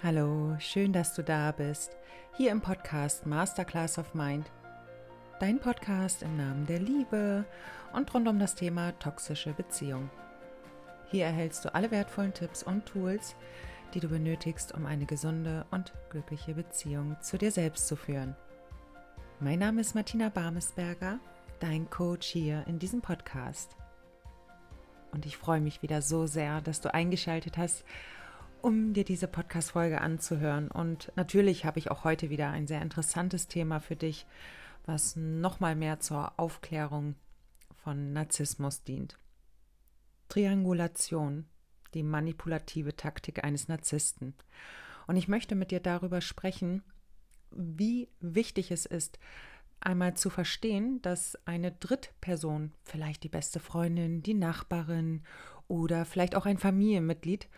Hallo, schön, dass du da bist. Hier im Podcast Masterclass of Mind. Dein Podcast im Namen der Liebe und rund um das Thema toxische Beziehung. Hier erhältst du alle wertvollen Tipps und Tools, die du benötigst, um eine gesunde und glückliche Beziehung zu dir selbst zu führen. Mein Name ist Martina Barmesberger, dein Coach hier in diesem Podcast. Und ich freue mich wieder so sehr, dass du eingeschaltet hast um dir diese Podcast-Folge anzuhören. Und natürlich habe ich auch heute wieder ein sehr interessantes Thema für dich, was nochmal mehr zur Aufklärung von Narzissmus dient. Triangulation, die manipulative Taktik eines Narzissten. Und ich möchte mit dir darüber sprechen, wie wichtig es ist, einmal zu verstehen, dass eine Drittperson, vielleicht die beste Freundin, die Nachbarin oder vielleicht auch ein Familienmitglied,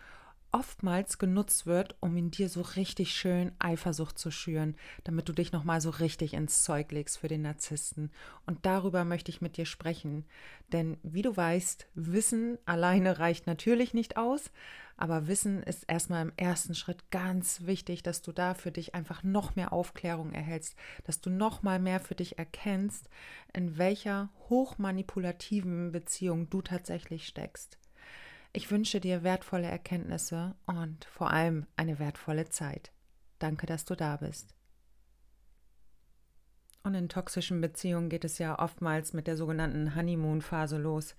oftmals genutzt wird, um in dir so richtig schön Eifersucht zu schüren, damit du dich nochmal so richtig ins Zeug legst für den Narzissten. Und darüber möchte ich mit dir sprechen. Denn wie du weißt, Wissen alleine reicht natürlich nicht aus, aber Wissen ist erstmal im ersten Schritt ganz wichtig, dass du da für dich einfach noch mehr Aufklärung erhältst, dass du noch mal mehr für dich erkennst, in welcher hochmanipulativen Beziehung du tatsächlich steckst. Ich wünsche dir wertvolle Erkenntnisse und vor allem eine wertvolle Zeit. Danke, dass du da bist. Und in toxischen Beziehungen geht es ja oftmals mit der sogenannten Honeymoon-Phase los.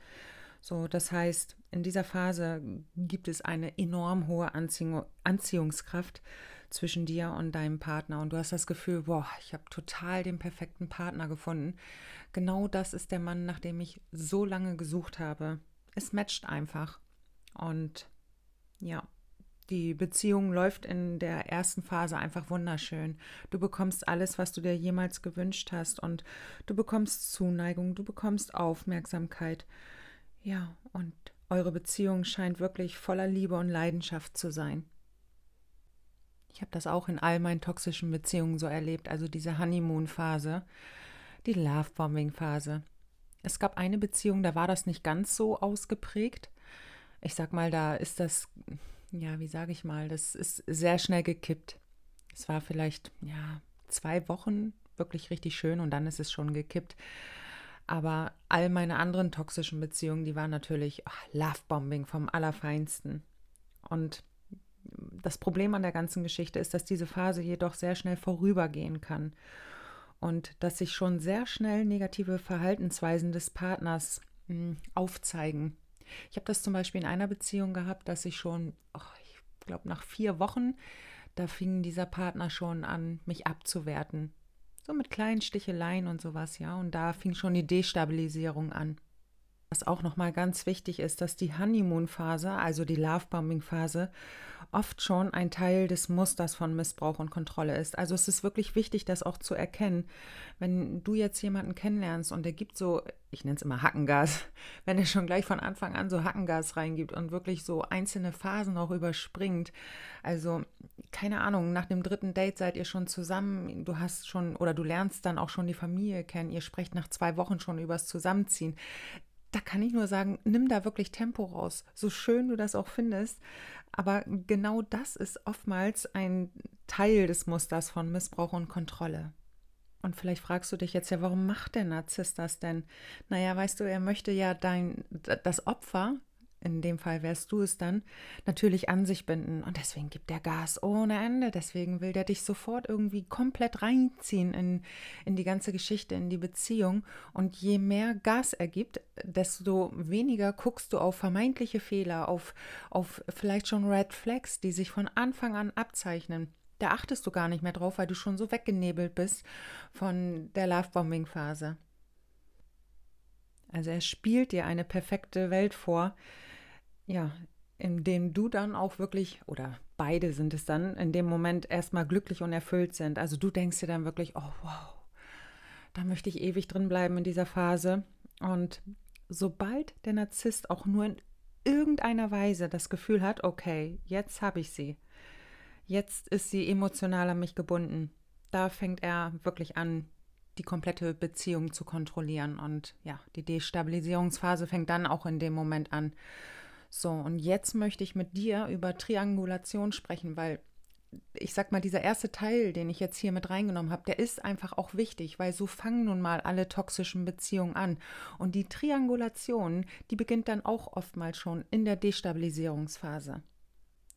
So, das heißt, in dieser Phase gibt es eine enorm hohe Anziehung, Anziehungskraft zwischen dir und deinem Partner und du hast das Gefühl, boah, ich habe total den perfekten Partner gefunden. Genau das ist der Mann, nach dem ich so lange gesucht habe. Es matcht einfach. Und ja, die Beziehung läuft in der ersten Phase einfach wunderschön. Du bekommst alles, was du dir jemals gewünscht hast und du bekommst Zuneigung, du bekommst Aufmerksamkeit. Ja, und eure Beziehung scheint wirklich voller Liebe und Leidenschaft zu sein. Ich habe das auch in all meinen toxischen Beziehungen so erlebt, also diese Honeymoon-Phase, die Love-Bombing-Phase. Es gab eine Beziehung, da war das nicht ganz so ausgeprägt ich sag mal, da ist das, ja, wie sage ich mal, das ist sehr schnell gekippt. Es war vielleicht, ja, zwei Wochen wirklich richtig schön und dann ist es schon gekippt. Aber all meine anderen toxischen Beziehungen, die waren natürlich ach, Lovebombing vom Allerfeinsten. Und das Problem an der ganzen Geschichte ist, dass diese Phase jedoch sehr schnell vorübergehen kann und dass sich schon sehr schnell negative Verhaltensweisen des Partners mh, hm, aufzeigen. Ich habe das zum Beispiel in einer Beziehung gehabt, dass ich schon, oh, ich glaube, nach vier Wochen, da fing dieser Partner schon an, mich abzuwerten. So mit kleinen Sticheleien und sowas, ja. Und da fing schon die Destabilisierung an. Was auch nochmal ganz wichtig ist, dass die Honeymoon-Phase, also die Lovebombing-Phase, oft schon ein Teil des Musters von Missbrauch und Kontrolle ist. Also es ist wirklich wichtig, das auch zu erkennen. Wenn du jetzt jemanden kennenlernst und der gibt so, ich nenne es immer Hackengas, wenn er schon gleich von Anfang an so Hackengas reingibt und wirklich so einzelne Phasen auch überspringt. Also keine Ahnung, nach dem dritten Date seid ihr schon zusammen, du hast schon oder du lernst dann auch schon die Familie kennen, ihr sprecht nach zwei Wochen schon übers Zusammenziehen da kann ich nur sagen, nimm da wirklich Tempo raus, so schön du das auch findest. Aber genau das ist oftmals ein Teil des Musters von Missbrauch und Kontrolle. Und vielleicht fragst du dich jetzt ja, warum macht der Narzisst das denn? Naja, weißt du, er möchte ja dein, das Opfer in dem Fall wärst du es dann, natürlich an sich binden. Und deswegen gibt er Gas ohne Ende. Deswegen will der dich sofort irgendwie komplett reinziehen in, in die ganze Geschichte, in die Beziehung. Und je mehr Gas er gibt, desto weniger guckst du auf vermeintliche Fehler, auf, auf vielleicht schon Red Flags, die sich von Anfang an abzeichnen. Da achtest du gar nicht mehr drauf, weil du schon so weggenebelt bist von der Lovebombing-Phase. Also er spielt dir eine perfekte Welt vor, ja, in dem du dann auch wirklich, oder beide sind es dann, in dem Moment erstmal glücklich und erfüllt sind. Also du denkst dir dann wirklich, oh wow, da möchte ich ewig drin bleiben in dieser Phase. Und sobald der Narzisst auch nur in irgendeiner Weise das Gefühl hat, okay, jetzt habe ich sie, jetzt ist sie emotional an mich gebunden, da fängt er wirklich an, die komplette Beziehung zu kontrollieren. Und ja, die Destabilisierungsphase fängt dann auch in dem Moment an. So, und jetzt möchte ich mit dir über Triangulation sprechen, weil ich sag mal, dieser erste Teil, den ich jetzt hier mit reingenommen habe, der ist einfach auch wichtig, weil so fangen nun mal alle toxischen Beziehungen an. Und die Triangulation, die beginnt dann auch oftmals schon in der Destabilisierungsphase.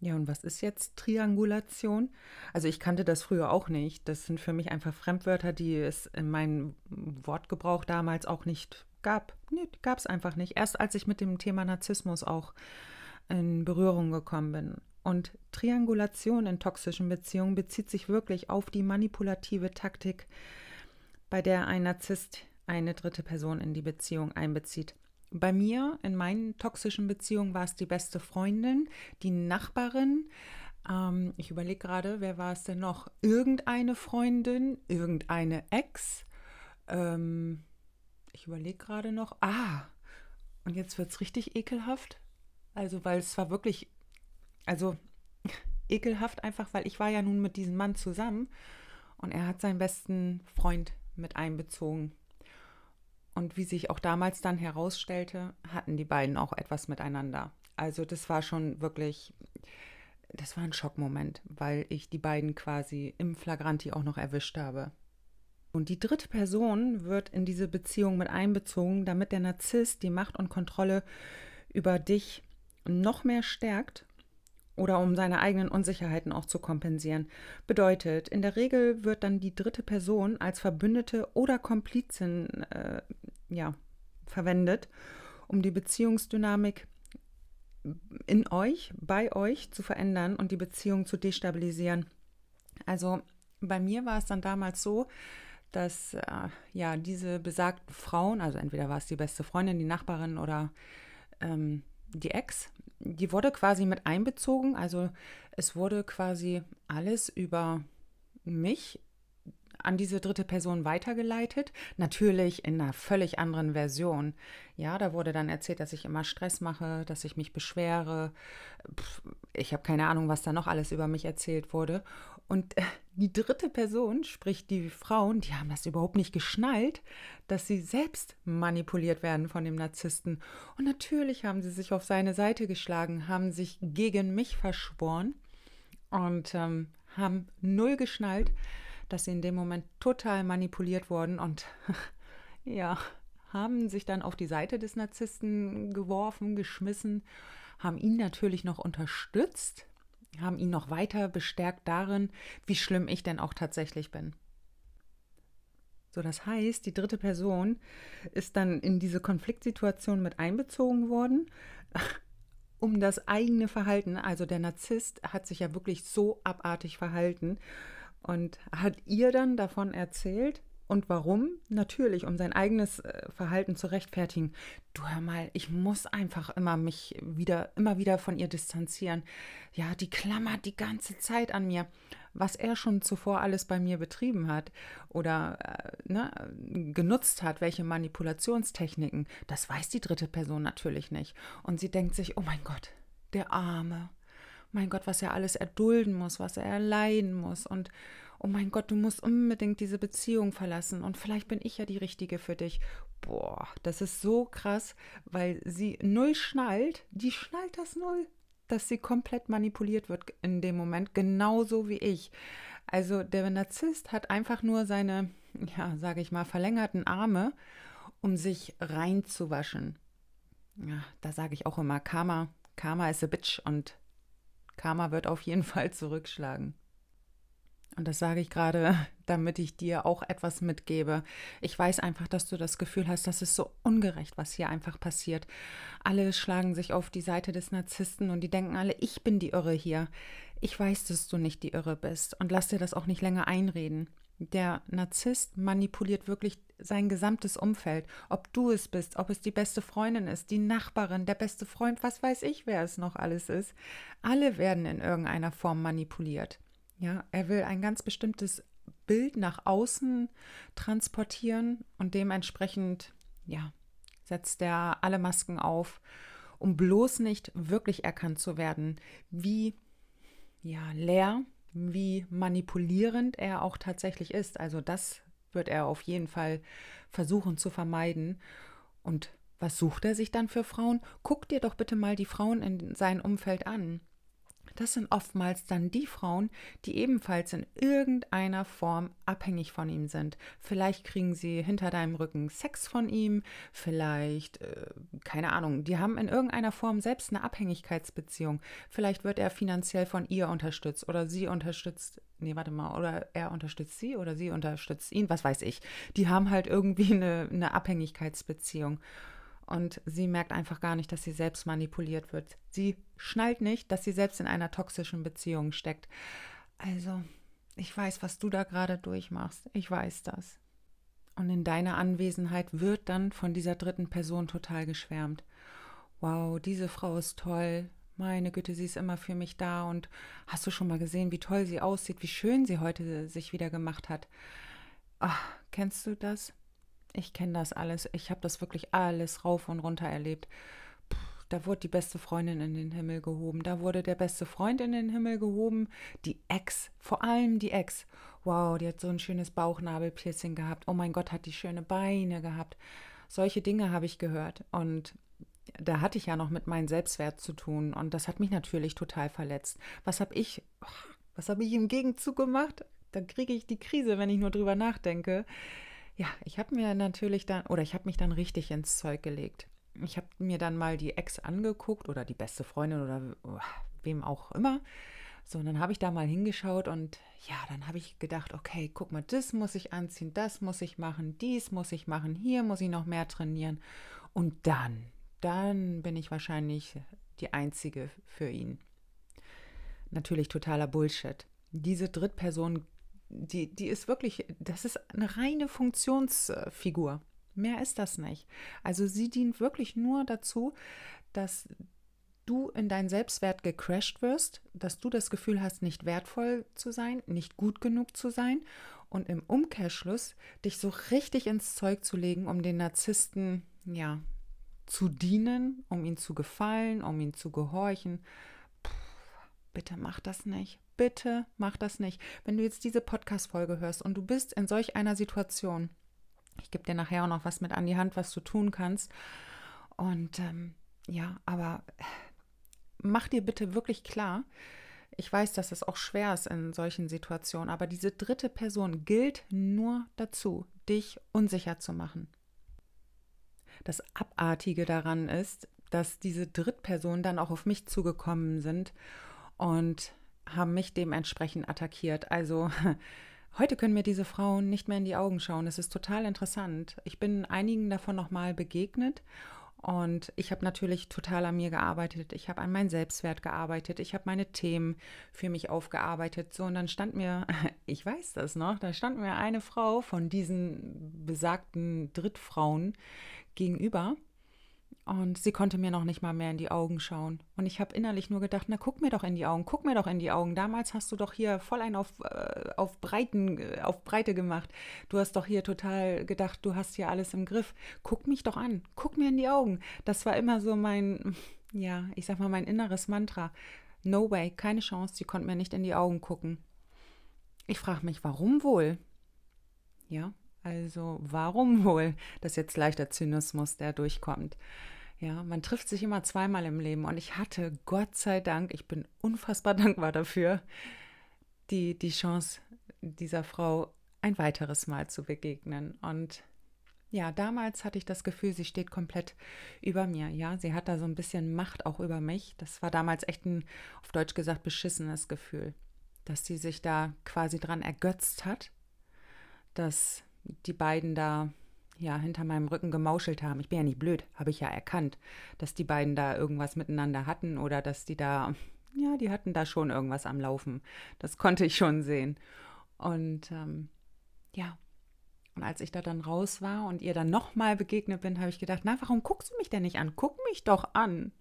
Ja, und was ist jetzt Triangulation? Also ich kannte das früher auch nicht. Das sind für mich einfach Fremdwörter, die es in meinem Wortgebrauch damals auch nicht gab. Nee, gab es einfach nicht. Erst als ich mit dem Thema Narzissmus auch in Berührung gekommen bin. Und Triangulation in toxischen Beziehungen bezieht sich wirklich auf die manipulative Taktik, bei der ein Narzisst eine dritte Person in die Beziehung einbezieht. Bei mir in meinen toxischen Beziehungen war es die beste Freundin, die Nachbarin. Ähm, ich überlege gerade, wer war es denn noch? Irgendeine Freundin, irgendeine Ex. Ähm, ich überlege gerade noch. Ah, und jetzt wird es richtig ekelhaft. Also, weil es war wirklich, also ekelhaft einfach, weil ich war ja nun mit diesem Mann zusammen und er hat seinen besten Freund mit einbezogen. Und wie sich auch damals dann herausstellte, hatten die beiden auch etwas miteinander. Also das war schon wirklich, das war ein Schockmoment, weil ich die beiden quasi im Flagranti auch noch erwischt habe. Und die dritte Person wird in diese Beziehung mit einbezogen, damit der Narzisst die Macht und Kontrolle über dich noch mehr stärkt oder um seine eigenen Unsicherheiten auch zu kompensieren. Bedeutet, in der Regel wird dann die dritte Person als Verbündete oder Komplizin äh, ja, verwendet, um die Beziehungsdynamik in euch, bei euch zu verändern und die Beziehung zu destabilisieren. Also bei mir war es dann damals so, dass äh, ja diese besagten Frauen, also entweder war es die beste Freundin, die Nachbarin oder ähm, die Ex, die wurde quasi mit einbezogen. Also es wurde quasi alles über mich an diese dritte Person weitergeleitet. Natürlich in einer völlig anderen Version. Ja, da wurde dann erzählt, dass ich immer Stress mache, dass ich mich beschwere. Ich habe keine Ahnung, was da noch alles über mich erzählt wurde. Und äh, die dritte Person, sprich die Frauen, die haben das überhaupt nicht geschnallt, dass sie selbst manipuliert werden von dem Narzissten. Und natürlich haben sie sich auf seine Seite geschlagen, haben sich gegen mich verschworen und ähm, haben null geschnallt, dass sie in dem Moment total manipuliert wurden und ja, haben sich dann auf die Seite des Narzissten geworfen, geschmissen, haben ihn natürlich noch unterstützt, haben ihn noch weiter bestärkt darin, wie schlimm ich denn auch tatsächlich bin. So, das heißt, die dritte Person ist dann in diese Konfliktsituation mit einbezogen worden, um das eigene Verhalten. Also der Narzisst hat sich ja wirklich so abartig verhalten und hat ihr dann davon erzählt, und warum? Natürlich, um sein eigenes äh, Verhalten zu rechtfertigen. Du hör mal, ich muss einfach immer mich wieder, immer wieder von ihr distanzieren. Ja, die klammert die ganze Zeit an mir. Was er schon zuvor alles bei mir betrieben hat oder äh, ne, genutzt hat, welche Manipulationstechniken, das weiß die dritte Person natürlich nicht. Und sie denkt sich, oh mein Gott, der Arme. Mein Gott, was er alles erdulden muss, was er erleiden muss. Und oh mein Gott, du musst unbedingt diese Beziehung verlassen und vielleicht bin ich ja die Richtige für dich. Boah, das ist so krass, weil sie null schnallt, die schnallt das null, dass sie komplett manipuliert wird in dem Moment, genauso wie ich. Also der Narzisst hat einfach nur seine, ja, sage ich mal, verlängerten Arme, um sich reinzuwaschen. Ja, da sage ich auch immer, Karma, Karma is a bitch und Karma wird auf jeden Fall zurückschlagen. Und das sage ich gerade, damit ich dir auch etwas mitgebe. Ich weiß einfach, dass du das Gefühl hast, das ist so ungerecht, was hier einfach passiert. Alle schlagen sich auf die Seite des Narzissten und die denken alle, ich bin die Irre hier. Ich weiß, dass du nicht die Irre bist und lass dir das auch nicht länger einreden. Der Narzisst manipuliert wirklich sein gesamtes Umfeld. Ob du es bist, ob es die beste Freundin ist, die Nachbarin, der beste Freund, was weiß ich, wer es noch alles ist. Alle werden in irgendeiner Form manipuliert. Ja, er will ein ganz bestimmtes Bild nach außen transportieren und dementsprechend, ja, setzt er alle Masken auf, um bloß nicht wirklich erkannt zu werden, wie ja, leer, wie manipulierend er auch tatsächlich ist. Also das wird er auf jeden Fall versuchen zu vermeiden. Und was sucht er sich dann für Frauen? Guck dir doch bitte mal die Frauen in seinem Umfeld an das sind oftmals dann die Frauen, die ebenfalls in irgendeiner Form abhängig von ihm sind. Vielleicht kriegen sie hinter deinem Rücken Sex von ihm, vielleicht, äh, keine Ahnung, die haben in irgendeiner Form selbst eine Abhängigkeitsbeziehung. Vielleicht wird er finanziell von ihr unterstützt oder sie unterstützt, nee, warte mal, oder er unterstützt sie oder sie unterstützt ihn, was weiß ich. Die haben halt irgendwie eine, eine Abhängigkeitsbeziehung. Und sie merkt einfach gar nicht, dass sie selbst manipuliert wird. Sie schnallt nicht, dass sie selbst in einer toxischen Beziehung steckt. Also, ich weiß, was du da gerade durchmachst. Ich weiß das. Und in deiner Anwesenheit wird dann von dieser dritten Person total geschwärmt. Wow, diese Frau ist toll. Meine Güte, sie ist immer für mich da. Und hast du schon mal gesehen, wie toll sie aussieht, wie schön sie heute sich wieder gemacht hat? Ach, kennst du das? Ich kenne das alles. Ich habe das wirklich alles rauf und runter erlebt. Da wurde die beste Freundin in den Himmel gehoben. Da wurde der beste Freund in den Himmel gehoben. Die Ex, vor allem die Ex. Wow, die hat so ein schönes Bauchnabelpiercing gehabt. Oh mein Gott, hat die schöne Beine gehabt. Solche Dinge habe ich gehört. Und da hatte ich ja noch mit meinem Selbstwert zu tun. Und das hat mich natürlich total verletzt. Was habe ich, was habe ich im Gegenzug gemacht? Da kriege ich die Krise, wenn ich nur drüber nachdenke ja, ich habe mir natürlich dann, oder ich habe mich dann richtig ins Zeug gelegt. Ich habe mir dann mal die Ex angeguckt oder die beste Freundin oder oh, wem auch immer. So, und dann habe ich da mal hingeschaut und ja, dann habe ich gedacht, okay, guck mal, das muss ich anziehen, das muss ich machen, dies muss ich machen, hier muss ich noch mehr trainieren. Und dann, dann bin ich wahrscheinlich die Einzige für ihn. Natürlich totaler Bullshit. Diese Drittperson die, die ist wirklich, das ist eine reine Funktionsfigur. Mehr ist das nicht. Also sie dient wirklich nur dazu, dass du in deinen Selbstwert gecrashed wirst, dass du das Gefühl hast, nicht wertvoll zu sein, nicht gut genug zu sein und im Umkehrschluss dich so richtig ins Zeug zu legen, um den Narzissten, ja, zu dienen, um ihn zu gefallen, um ihn zu gehorchen. Puh, bitte mach das nicht bitte mach das nicht. Wenn du jetzt diese Podcast-Folge hörst und du bist in solch einer Situation, ich gebe dir nachher auch noch was mit an die Hand, was du tun kannst. Und ähm, ja, aber mach dir bitte wirklich klar, ich weiß, dass es auch schwer ist in solchen Situationen, aber diese dritte Person gilt nur dazu, dich unsicher zu machen. Das Abartige daran ist, dass diese Drittpersonen dann auch auf mich zugekommen sind und haben mich dementsprechend attackiert. Also heute können mir diese Frauen nicht mehr in die Augen schauen. Es ist total interessant. Ich bin einigen davon nochmal begegnet und ich habe natürlich total an mir gearbeitet. Ich habe an meinen Selbstwert gearbeitet. Ich habe meine Themen für mich aufgearbeitet. So, und dann stand mir, ich weiß das noch, da stand mir eine Frau von diesen besagten Drittfrauen gegenüber. Und sie konnte mir noch nicht mal mehr in die Augen schauen. Und ich habe innerlich nur gedacht, na guck mir doch in die Augen, guck mir doch in die Augen. Damals hast du doch hier voll ein auf, äh, auf, Breiten, äh, auf Breite gemacht. Du hast doch hier total gedacht, du hast hier alles im Griff. Guck mich doch an, guck mir in die Augen. Das war immer so mein, ja, ich sag mal, mein inneres Mantra. No way, keine Chance, sie konnte mir nicht in die Augen gucken. Ich frage mich, warum wohl? Ja, also warum wohl? Das ist jetzt leichter Zynismus, der durchkommt. Ja, man trifft sich immer zweimal im Leben und ich hatte, Gott sei Dank, ich bin unfassbar dankbar dafür, die, die Chance, dieser Frau ein weiteres Mal zu begegnen. Und ja, damals hatte ich das Gefühl, sie steht komplett über mir. Ja, sie hat da so ein bisschen Macht auch über mich. Das war damals echt ein, auf Deutsch gesagt, beschissenes Gefühl, dass sie sich da quasi dran ergötzt hat, dass die beiden da ja, hinter meinem Rücken gemauschelt haben. Ich bin ja nicht blöd, habe ich ja erkannt, dass die beiden da irgendwas miteinander hatten oder dass die da, ja, die hatten da schon irgendwas am Laufen. Das konnte ich schon sehen. Und ähm, ja, und als ich da dann raus war und ihr dann nochmal begegnet bin, habe ich gedacht, na, warum guckst du mich denn nicht an? Guck mich doch an.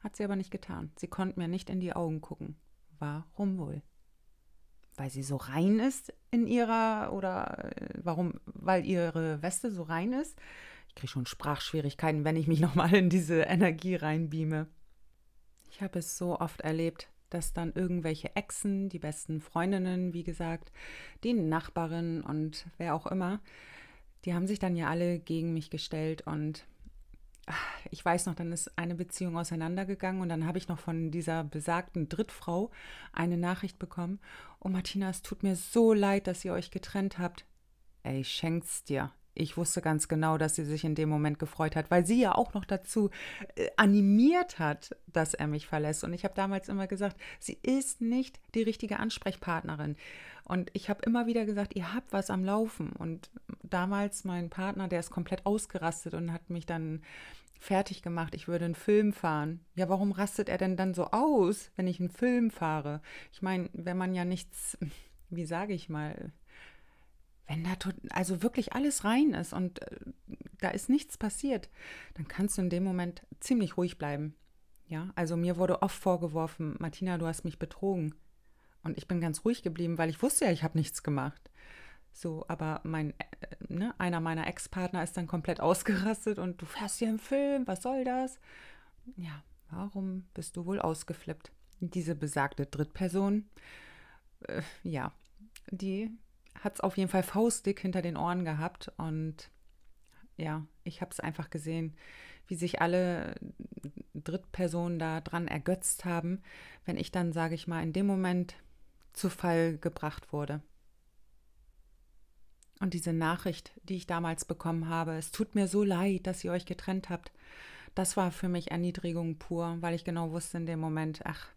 Hat sie aber nicht getan. Sie konnte mir nicht in die Augen gucken. Warum wohl? Weil sie so rein ist in ihrer oder äh, warum, weil ihre Weste so rein ist. Ich kriege schon Sprachschwierigkeiten, wenn ich mich nochmal in diese Energie reinbeame. Ich habe es so oft erlebt, dass dann irgendwelche Exen, die besten Freundinnen, wie gesagt, die Nachbarin und wer auch immer, die haben sich dann ja alle gegen mich gestellt und ich weiß noch, dann ist eine Beziehung auseinandergegangen und dann habe ich noch von dieser besagten Drittfrau eine Nachricht bekommen. Oh Martina, es tut mir so leid, dass ihr euch getrennt habt. Ey, schenk's dir. Ich wusste ganz genau, dass sie sich in dem Moment gefreut hat, weil sie ja auch noch dazu äh, animiert hat, dass er mich verlässt. Und ich habe damals immer gesagt, sie ist nicht die richtige Ansprechpartnerin. Und ich habe immer wieder gesagt, ihr habt was am Laufen. Und damals mein Partner, der ist komplett ausgerastet und hat mich dann fertig gemacht, ich würde einen Film fahren. Ja, warum rastet er denn dann so aus, wenn ich einen Film fahre? Ich meine, wenn man ja nichts, wie sage ich mal, wenn da also wirklich alles rein ist und äh, da ist nichts passiert, dann kannst du in dem Moment ziemlich ruhig bleiben. Ja, also mir wurde oft vorgeworfen, Martina, du hast mich betrogen. Und ich bin ganz ruhig geblieben, weil ich wusste ja, ich habe nichts gemacht. So, aber mein, äh, ne, einer meiner Ex-Partner ist dann komplett ausgerastet und du fährst hier im Film, was soll das? Ja, warum bist du wohl ausgeflippt? Diese besagte Drittperson, äh, ja, die hat es auf jeden Fall faustdick hinter den Ohren gehabt und ja, ich habe es einfach gesehen, wie sich alle Drittpersonen da dran ergötzt haben, wenn ich dann, sage ich mal, in dem Moment zu Fall gebracht wurde. Und diese Nachricht, die ich damals bekommen habe, es tut mir so leid, dass ihr euch getrennt habt, das war für mich Erniedrigung pur, weil ich genau wusste in dem Moment, ach,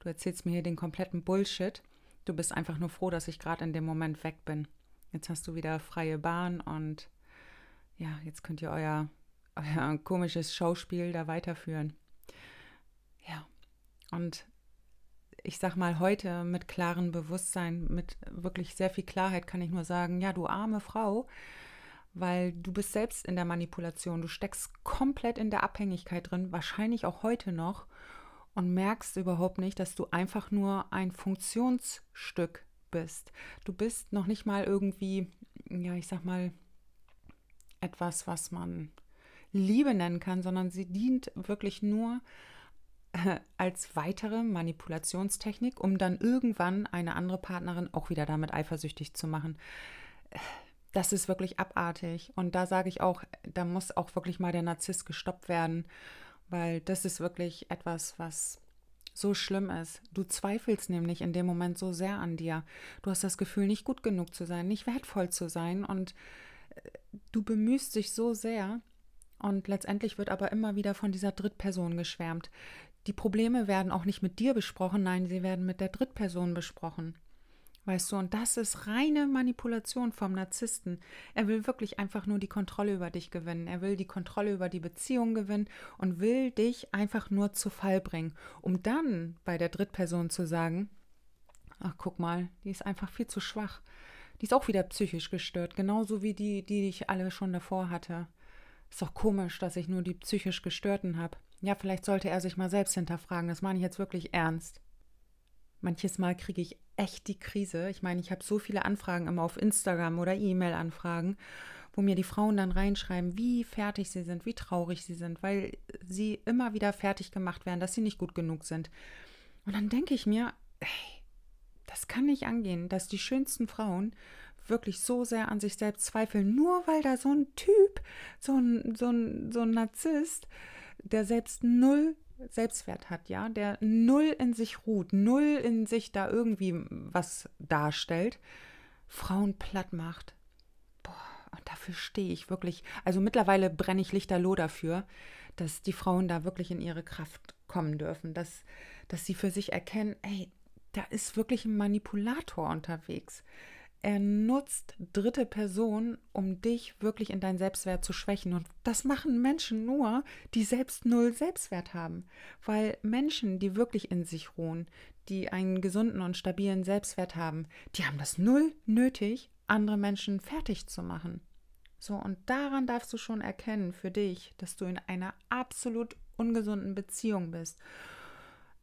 du erzählst mir hier den kompletten Bullshit. Du bist einfach nur froh, dass ich gerade in dem Moment weg bin. Jetzt hast du wieder freie Bahn und ja, jetzt könnt ihr euer, euer komisches Schauspiel da weiterführen. Ja, und ich sag mal, heute mit klarem Bewusstsein, mit wirklich sehr viel Klarheit kann ich nur sagen, ja, du arme Frau, weil du bist selbst in der Manipulation, du steckst komplett in der Abhängigkeit drin, wahrscheinlich auch heute noch und merkst überhaupt nicht, dass du einfach nur ein Funktionsstück bist. Du bist noch nicht mal irgendwie, ja, ich sag mal, etwas, was man Liebe nennen kann, sondern sie dient wirklich nur als weitere Manipulationstechnik, um dann irgendwann eine andere Partnerin auch wieder damit eifersüchtig zu machen. Das ist wirklich abartig. Und da sage ich auch, da muss auch wirklich mal der Narzisst gestoppt werden, weil das ist wirklich etwas, was so schlimm ist. Du zweifelst nämlich in dem Moment so sehr an dir. Du hast das Gefühl, nicht gut genug zu sein, nicht wertvoll zu sein und äh, du bemühst dich so sehr. Und letztendlich wird aber immer wieder von dieser Drittperson geschwärmt. Die Probleme werden auch nicht mit dir besprochen, nein, sie werden mit der Drittperson besprochen. Weißt du, und das ist reine Manipulation vom Narzissten. Er will wirklich einfach nur die Kontrolle über dich gewinnen. Er will die Kontrolle über die Beziehung gewinnen und will dich einfach nur zu Fall bringen, um dann bei der Drittperson zu sagen, ach guck mal, die ist einfach viel zu schwach. Die ist auch wieder psychisch gestört, genauso wie die, die ich alle schon davor hatte. Ist doch komisch, dass ich nur die psychisch Gestörten habe. Ja, vielleicht sollte er sich mal selbst hinterfragen. Das meine ich jetzt wirklich ernst. Manches Mal kriege ich echt die Krise. Ich meine, ich habe so viele Anfragen immer auf Instagram oder E-Mail-Anfragen, wo mir die Frauen dann reinschreiben, wie fertig sie sind, wie traurig sie sind, weil sie immer wieder fertig gemacht werden, dass sie nicht gut genug sind. Und dann denke ich mir, hey, das kann nicht angehen, dass die schönsten Frauen wirklich so sehr an sich selbst zweifeln, nur weil da so ein Typ, so ein, so ein, so ein Narzisst, der selbst null Selbstwert hat, ja, der null in sich ruht, null in sich da irgendwie was darstellt, Frauen platt macht. Boah, und dafür stehe ich wirklich. Also mittlerweile brenne ich lichterloh dafür, dass die Frauen da wirklich in ihre Kraft kommen dürfen, dass, dass sie für sich erkennen, ey, da ist wirklich ein Manipulator unterwegs. Er nutzt dritte Personen, um dich wirklich in deinen Selbstwert zu schwächen. Und das machen Menschen nur, die selbst null Selbstwert haben. Weil Menschen, die wirklich in sich ruhen, die einen gesunden und stabilen Selbstwert haben, die haben das null nötig, andere Menschen fertig zu machen. So, und daran darfst du schon erkennen für dich, dass du in einer absolut ungesunden Beziehung bist.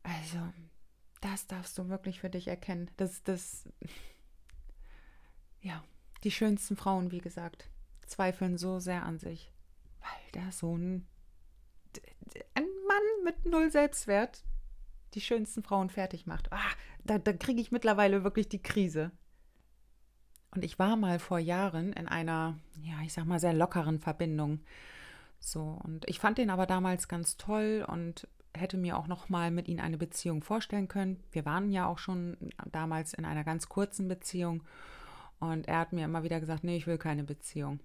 Also, das darfst du wirklich für dich erkennen. Das, das, ja, die schönsten Frauen, wie gesagt, zweifeln so sehr an sich, weil da so ein, ein Mann mit null Selbstwert die schönsten Frauen fertig macht. Ah, da, da kriege ich mittlerweile wirklich die Krise. Und ich war mal vor Jahren in einer, ja, ich sag mal, sehr lockeren Verbindung So, und ich fand den aber damals ganz toll und hätte mir auch noch mal mit ihm eine Beziehung vorstellen können. Wir waren ja auch schon damals in einer ganz kurzen Beziehung und er hat mir immer wieder gesagt, nee, ich will keine Beziehung.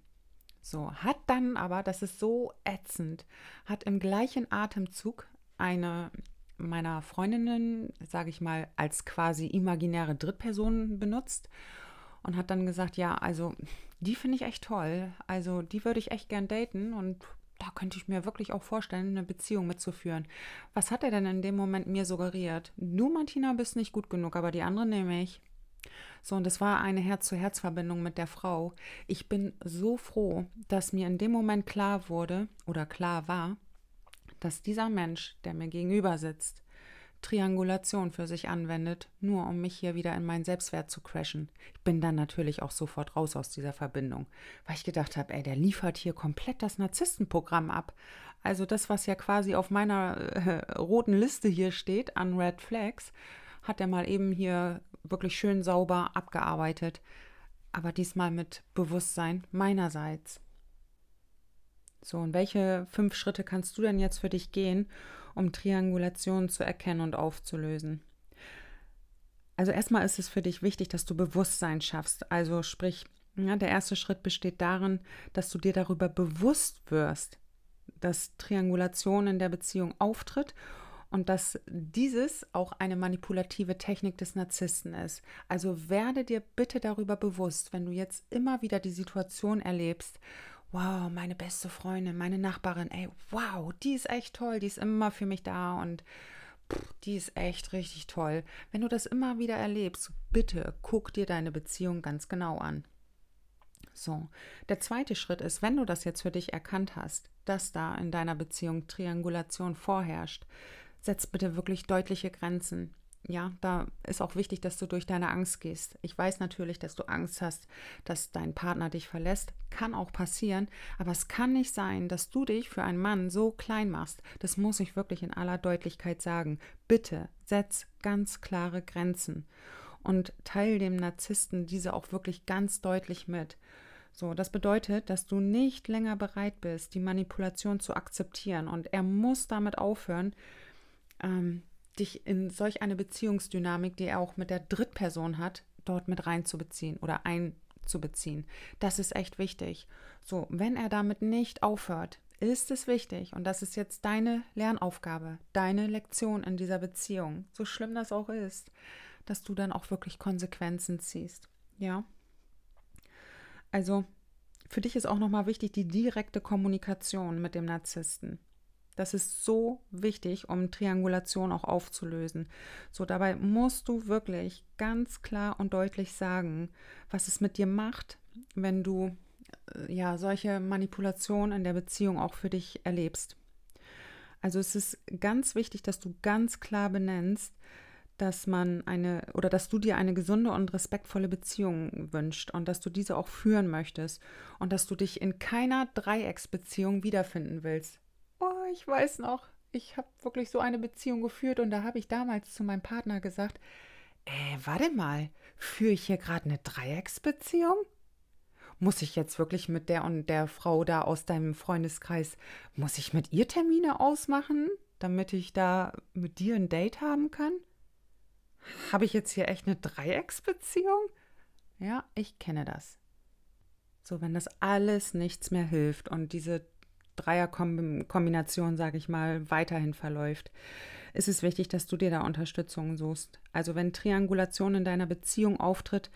So, hat dann aber, das ist so ätzend, hat im gleichen Atemzug eine meiner Freundinnen, sage ich mal, als quasi imaginäre Drittperson benutzt und hat dann gesagt, ja, also die finde ich echt toll. Also die würde ich echt gern daten und da könnte ich mir wirklich auch vorstellen, eine Beziehung mitzuführen. Was hat er denn in dem Moment mir suggeriert? Du, Martina, bist nicht gut genug, aber die andere nehme ich. So, und es war eine Herz-zu-Herz-Verbindung mit der Frau. Ich bin so froh, dass mir in dem Moment klar wurde oder klar war, dass dieser Mensch, der mir gegenüber sitzt, Triangulation für sich anwendet, nur um mich hier wieder in meinen Selbstwert zu crashen. Ich bin dann natürlich auch sofort raus aus dieser Verbindung, weil ich gedacht habe, ey, der liefert hier komplett das Narzisstenprogramm ab. Also das, was ja quasi auf meiner äh, roten Liste hier steht an Red Flags, hat er mal eben hier wirklich schön sauber abgearbeitet. Aber diesmal mit Bewusstsein meinerseits. So, und welche fünf Schritte kannst du denn jetzt für dich gehen, um Triangulationen zu erkennen und aufzulösen. Also erstmal ist es für dich wichtig, dass du Bewusstsein schaffst. Also sprich, ja, der erste Schritt besteht darin, dass du dir darüber bewusst wirst, dass Triangulation in der Beziehung auftritt und dass dieses auch eine manipulative Technik des Narzissten ist. Also werde dir bitte darüber bewusst, wenn du jetzt immer wieder die Situation erlebst wow, meine beste Freundin, meine Nachbarin, ey, wow, die ist echt toll, die ist immer für mich da und die ist echt richtig toll. Wenn du das immer wieder erlebst, bitte guck dir deine Beziehung ganz genau an. So, der zweite Schritt ist, wenn du das jetzt für dich erkannt hast, dass da in deiner Beziehung Triangulation vorherrscht, setz bitte wirklich deutliche Grenzen ja, da ist auch wichtig, dass du durch deine Angst gehst. Ich weiß natürlich, dass du Angst hast, dass dein Partner dich verlässt. Kann auch passieren. Aber es kann nicht sein, dass du dich für einen Mann so klein machst. Das muss ich wirklich in aller Deutlichkeit sagen. Bitte setz ganz klare Grenzen und teil dem Narzissten diese auch wirklich ganz deutlich mit. So, das bedeutet, dass du nicht länger bereit bist, die Manipulation zu akzeptieren. Und er muss damit aufhören, ähm, dich in solch eine Beziehungsdynamik, die er auch mit der Drittperson hat, dort mit reinzubeziehen oder einzubeziehen. Das ist echt wichtig. So, wenn er damit nicht aufhört, ist es wichtig, und das ist jetzt deine Lernaufgabe, deine Lektion in dieser Beziehung, so schlimm das auch ist, dass du dann auch wirklich Konsequenzen ziehst. Ja? Also, für dich ist auch nochmal wichtig die direkte Kommunikation mit dem Narzissten. Das ist so wichtig, um Triangulation auch aufzulösen. So, dabei musst du wirklich ganz klar und deutlich sagen, was es mit dir macht, wenn du äh, ja solche Manipulationen in der Beziehung auch für dich erlebst. Also es ist ganz wichtig, dass du ganz klar benennst, dass man eine oder dass du dir eine gesunde und respektvolle Beziehung wünscht und dass du diese auch führen möchtest und dass du dich in keiner Dreiecksbeziehung wiederfinden willst ich weiß noch, ich habe wirklich so eine Beziehung geführt und da habe ich damals zu meinem Partner gesagt, äh, warte mal, führe ich hier gerade eine Dreiecksbeziehung? Muss ich jetzt wirklich mit der und der Frau da aus deinem Freundeskreis, muss ich mit ihr Termine ausmachen, damit ich da mit dir ein Date haben kann? Habe ich jetzt hier echt eine Dreiecksbeziehung? Ja, ich kenne das. So, wenn das alles nichts mehr hilft und diese Dreierkombination, sage ich mal, weiterhin verläuft, ist es wichtig, dass du dir da Unterstützung suchst. Also wenn Triangulation in deiner Beziehung auftritt,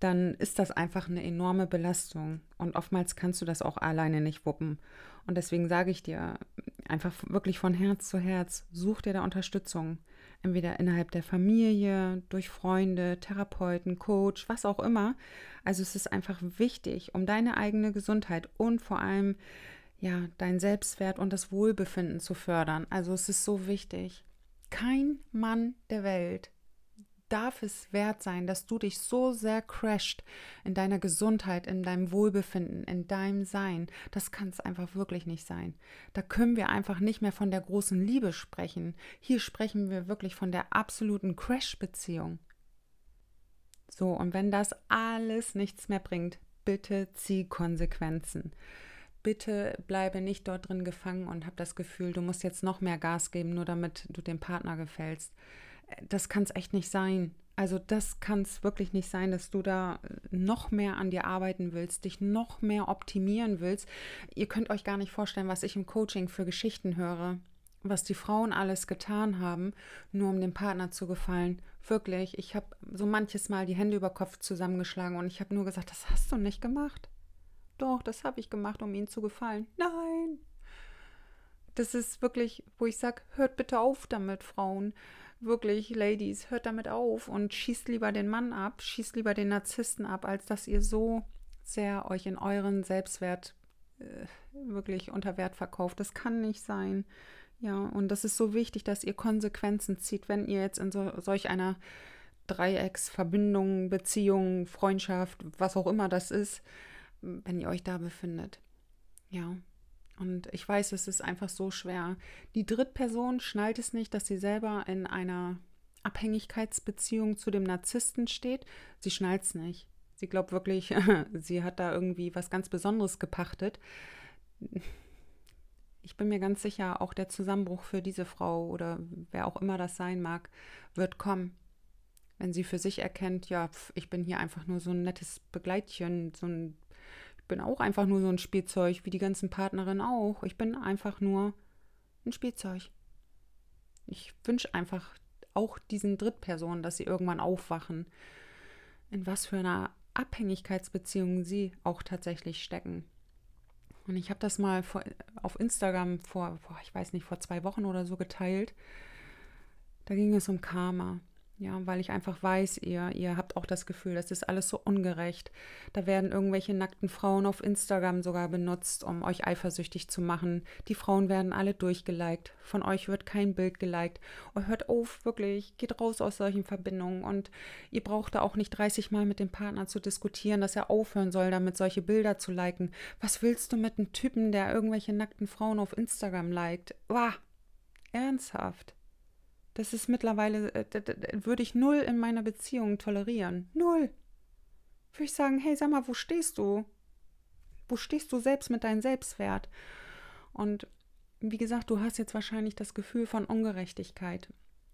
dann ist das einfach eine enorme Belastung. Und oftmals kannst du das auch alleine nicht wuppen. Und deswegen sage ich dir einfach wirklich von Herz zu Herz, such dir da Unterstützung. Entweder innerhalb der Familie, durch Freunde, Therapeuten, Coach, was auch immer. Also es ist einfach wichtig, um deine eigene Gesundheit und vor allem ja, dein Selbstwert und das Wohlbefinden zu fördern. Also es ist so wichtig. Kein Mann der Welt darf es wert sein, dass du dich so sehr crasht in deiner Gesundheit, in deinem Wohlbefinden, in deinem Sein. Das kann es einfach wirklich nicht sein. Da können wir einfach nicht mehr von der großen Liebe sprechen. Hier sprechen wir wirklich von der absoluten Crash-Beziehung. So, und wenn das alles nichts mehr bringt, bitte zieh Konsequenzen bitte bleibe nicht dort drin gefangen und habe das Gefühl, du musst jetzt noch mehr Gas geben, nur damit du dem Partner gefällst. Das kann es echt nicht sein. Also das kann es wirklich nicht sein, dass du da noch mehr an dir arbeiten willst, dich noch mehr optimieren willst. Ihr könnt euch gar nicht vorstellen, was ich im Coaching für Geschichten höre, was die Frauen alles getan haben, nur um dem Partner zu gefallen. Wirklich, ich habe so manches Mal die Hände über Kopf zusammengeschlagen und ich habe nur gesagt, das hast du nicht gemacht. Doch, das habe ich gemacht, um ihnen zu gefallen. Nein. Das ist wirklich, wo ich sage, hört bitte auf damit, Frauen wirklich, Ladies, hört damit auf und schießt lieber den Mann ab, schießt lieber den Narzissten ab, als dass ihr so sehr euch in euren Selbstwert äh, wirklich unter Wert verkauft. Das kann nicht sein. Ja, und das ist so wichtig, dass ihr Konsequenzen zieht, wenn ihr jetzt in so, solch einer Dreiecksverbindung, Beziehung, Freundschaft, was auch immer das ist, wenn ihr euch da befindet. Ja, und ich weiß, es ist einfach so schwer. Die Drittperson schnallt es nicht, dass sie selber in einer Abhängigkeitsbeziehung zu dem Narzissten steht. Sie schnallt es nicht. Sie glaubt wirklich, sie hat da irgendwie was ganz Besonderes gepachtet. Ich bin mir ganz sicher, auch der Zusammenbruch für diese Frau oder wer auch immer das sein mag, wird kommen. Wenn sie für sich erkennt, ja, ich bin hier einfach nur so ein nettes Begleitchen, so ein bin auch einfach nur so ein Spielzeug, wie die ganzen Partnerinnen auch. Ich bin einfach nur ein Spielzeug. Ich wünsche einfach auch diesen Drittpersonen, dass sie irgendwann aufwachen, in was für einer Abhängigkeitsbeziehung sie auch tatsächlich stecken. Und ich habe das mal vor, auf Instagram vor, vor, ich weiß nicht, vor zwei Wochen oder so geteilt. Da ging es um Karma. Ja, weil ich einfach weiß, ihr, ihr habt auch das Gefühl, das ist alles so ungerecht. Da werden irgendwelche nackten Frauen auf Instagram sogar benutzt, um euch eifersüchtig zu machen. Die Frauen werden alle durchgeliked. Von euch wird kein Bild geliked. Oh, hört auf, wirklich, geht raus aus solchen Verbindungen. Und ihr braucht da auch nicht 30 Mal mit dem Partner zu diskutieren, dass er aufhören soll, damit solche Bilder zu liken. Was willst du mit einem Typen, der irgendwelche nackten Frauen auf Instagram liked? Wah, ernsthaft. Das ist mittlerweile, äh, würde ich null in meiner Beziehung tolerieren. Null. Würde ich sagen, hey, sag mal, wo stehst du? Wo stehst du selbst mit deinem Selbstwert? Und wie gesagt, du hast jetzt wahrscheinlich das Gefühl von Ungerechtigkeit.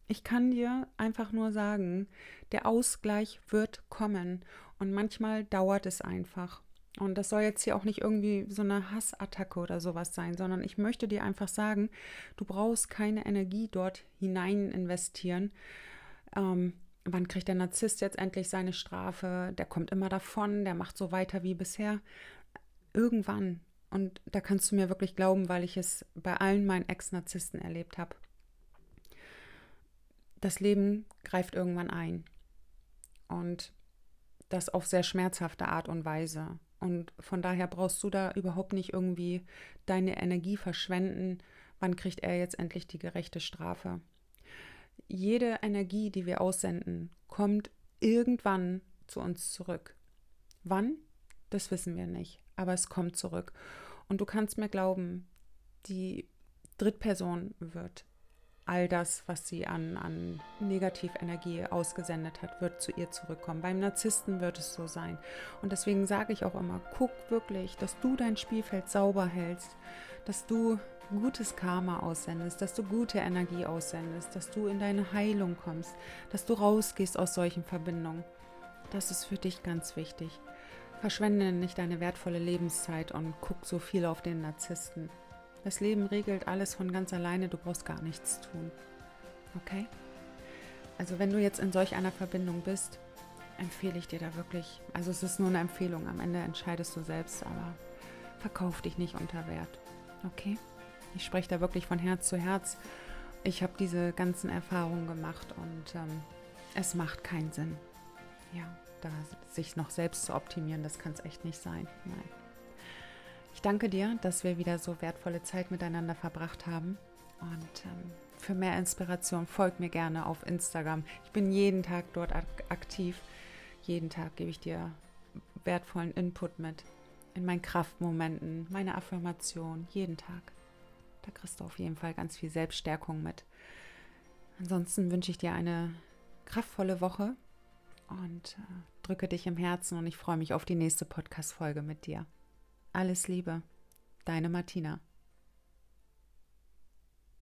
Ich kann dir einfach nur sagen, der Ausgleich wird kommen und manchmal dauert es einfach. Und das soll jetzt hier auch nicht irgendwie so eine Hassattacke oder sowas sein, sondern ich möchte dir einfach sagen, du brauchst keine Energie dort hinein investieren. Ähm, wann kriegt der Narzisst jetzt endlich seine Strafe? Der kommt immer davon, der macht so weiter wie bisher. Irgendwann. Und da kannst du mir wirklich glauben, weil ich es bei allen meinen Ex-Narzissten erlebt habe. Das Leben greift irgendwann ein. Und das auf sehr schmerzhafte Art und Weise. Und von daher brauchst du da überhaupt nicht irgendwie deine Energie verschwenden. Wann kriegt er jetzt endlich die gerechte Strafe? Jede Energie, die wir aussenden, kommt irgendwann zu uns zurück. Wann? Das wissen wir nicht, aber es kommt zurück. Und du kannst mir glauben, die Drittperson wird all das, was sie an, an Negativenergie ausgesendet hat, wird zu ihr zurückkommen. Beim Narzissten wird es so sein. Und deswegen sage ich auch immer, guck wirklich, dass du dein Spielfeld sauber hältst, dass du gutes Karma aussendest, dass du gute Energie aussendest, dass du in deine Heilung kommst, dass du rausgehst aus solchen Verbindungen. Das ist für dich ganz wichtig. Verschwende nicht deine wertvolle Lebenszeit und guck so viel auf den Narzissten. Das Leben regelt alles von ganz alleine, du brauchst gar nichts tun. Okay? Also wenn du jetzt in solch einer Verbindung bist, empfehle ich dir da wirklich, also es ist nur eine Empfehlung, am Ende entscheidest du selbst, aber verkauf dich nicht unter Wert. Okay? Ich spreche da wirklich von Herz zu Herz. Ich habe diese ganzen Erfahrungen gemacht und ähm, es macht keinen Sinn. Ja, da sich noch selbst zu optimieren, das kann es echt nicht sein. Nein. Ich danke dir, dass wir wieder so wertvolle Zeit miteinander verbracht haben. Und ähm, für mehr Inspiration folgt mir gerne auf Instagram. Ich bin jeden Tag dort ak aktiv. Jeden Tag gebe ich dir wertvollen Input mit. In meinen Kraftmomenten, meine Affirmation, jeden Tag. Da kriegst du auf jeden Fall ganz viel Selbststärkung mit. Ansonsten wünsche ich dir eine kraftvolle Woche und äh, drücke dich im Herzen und ich freue mich auf die nächste Podcast-Folge mit dir. Alles Liebe, Deine Martina.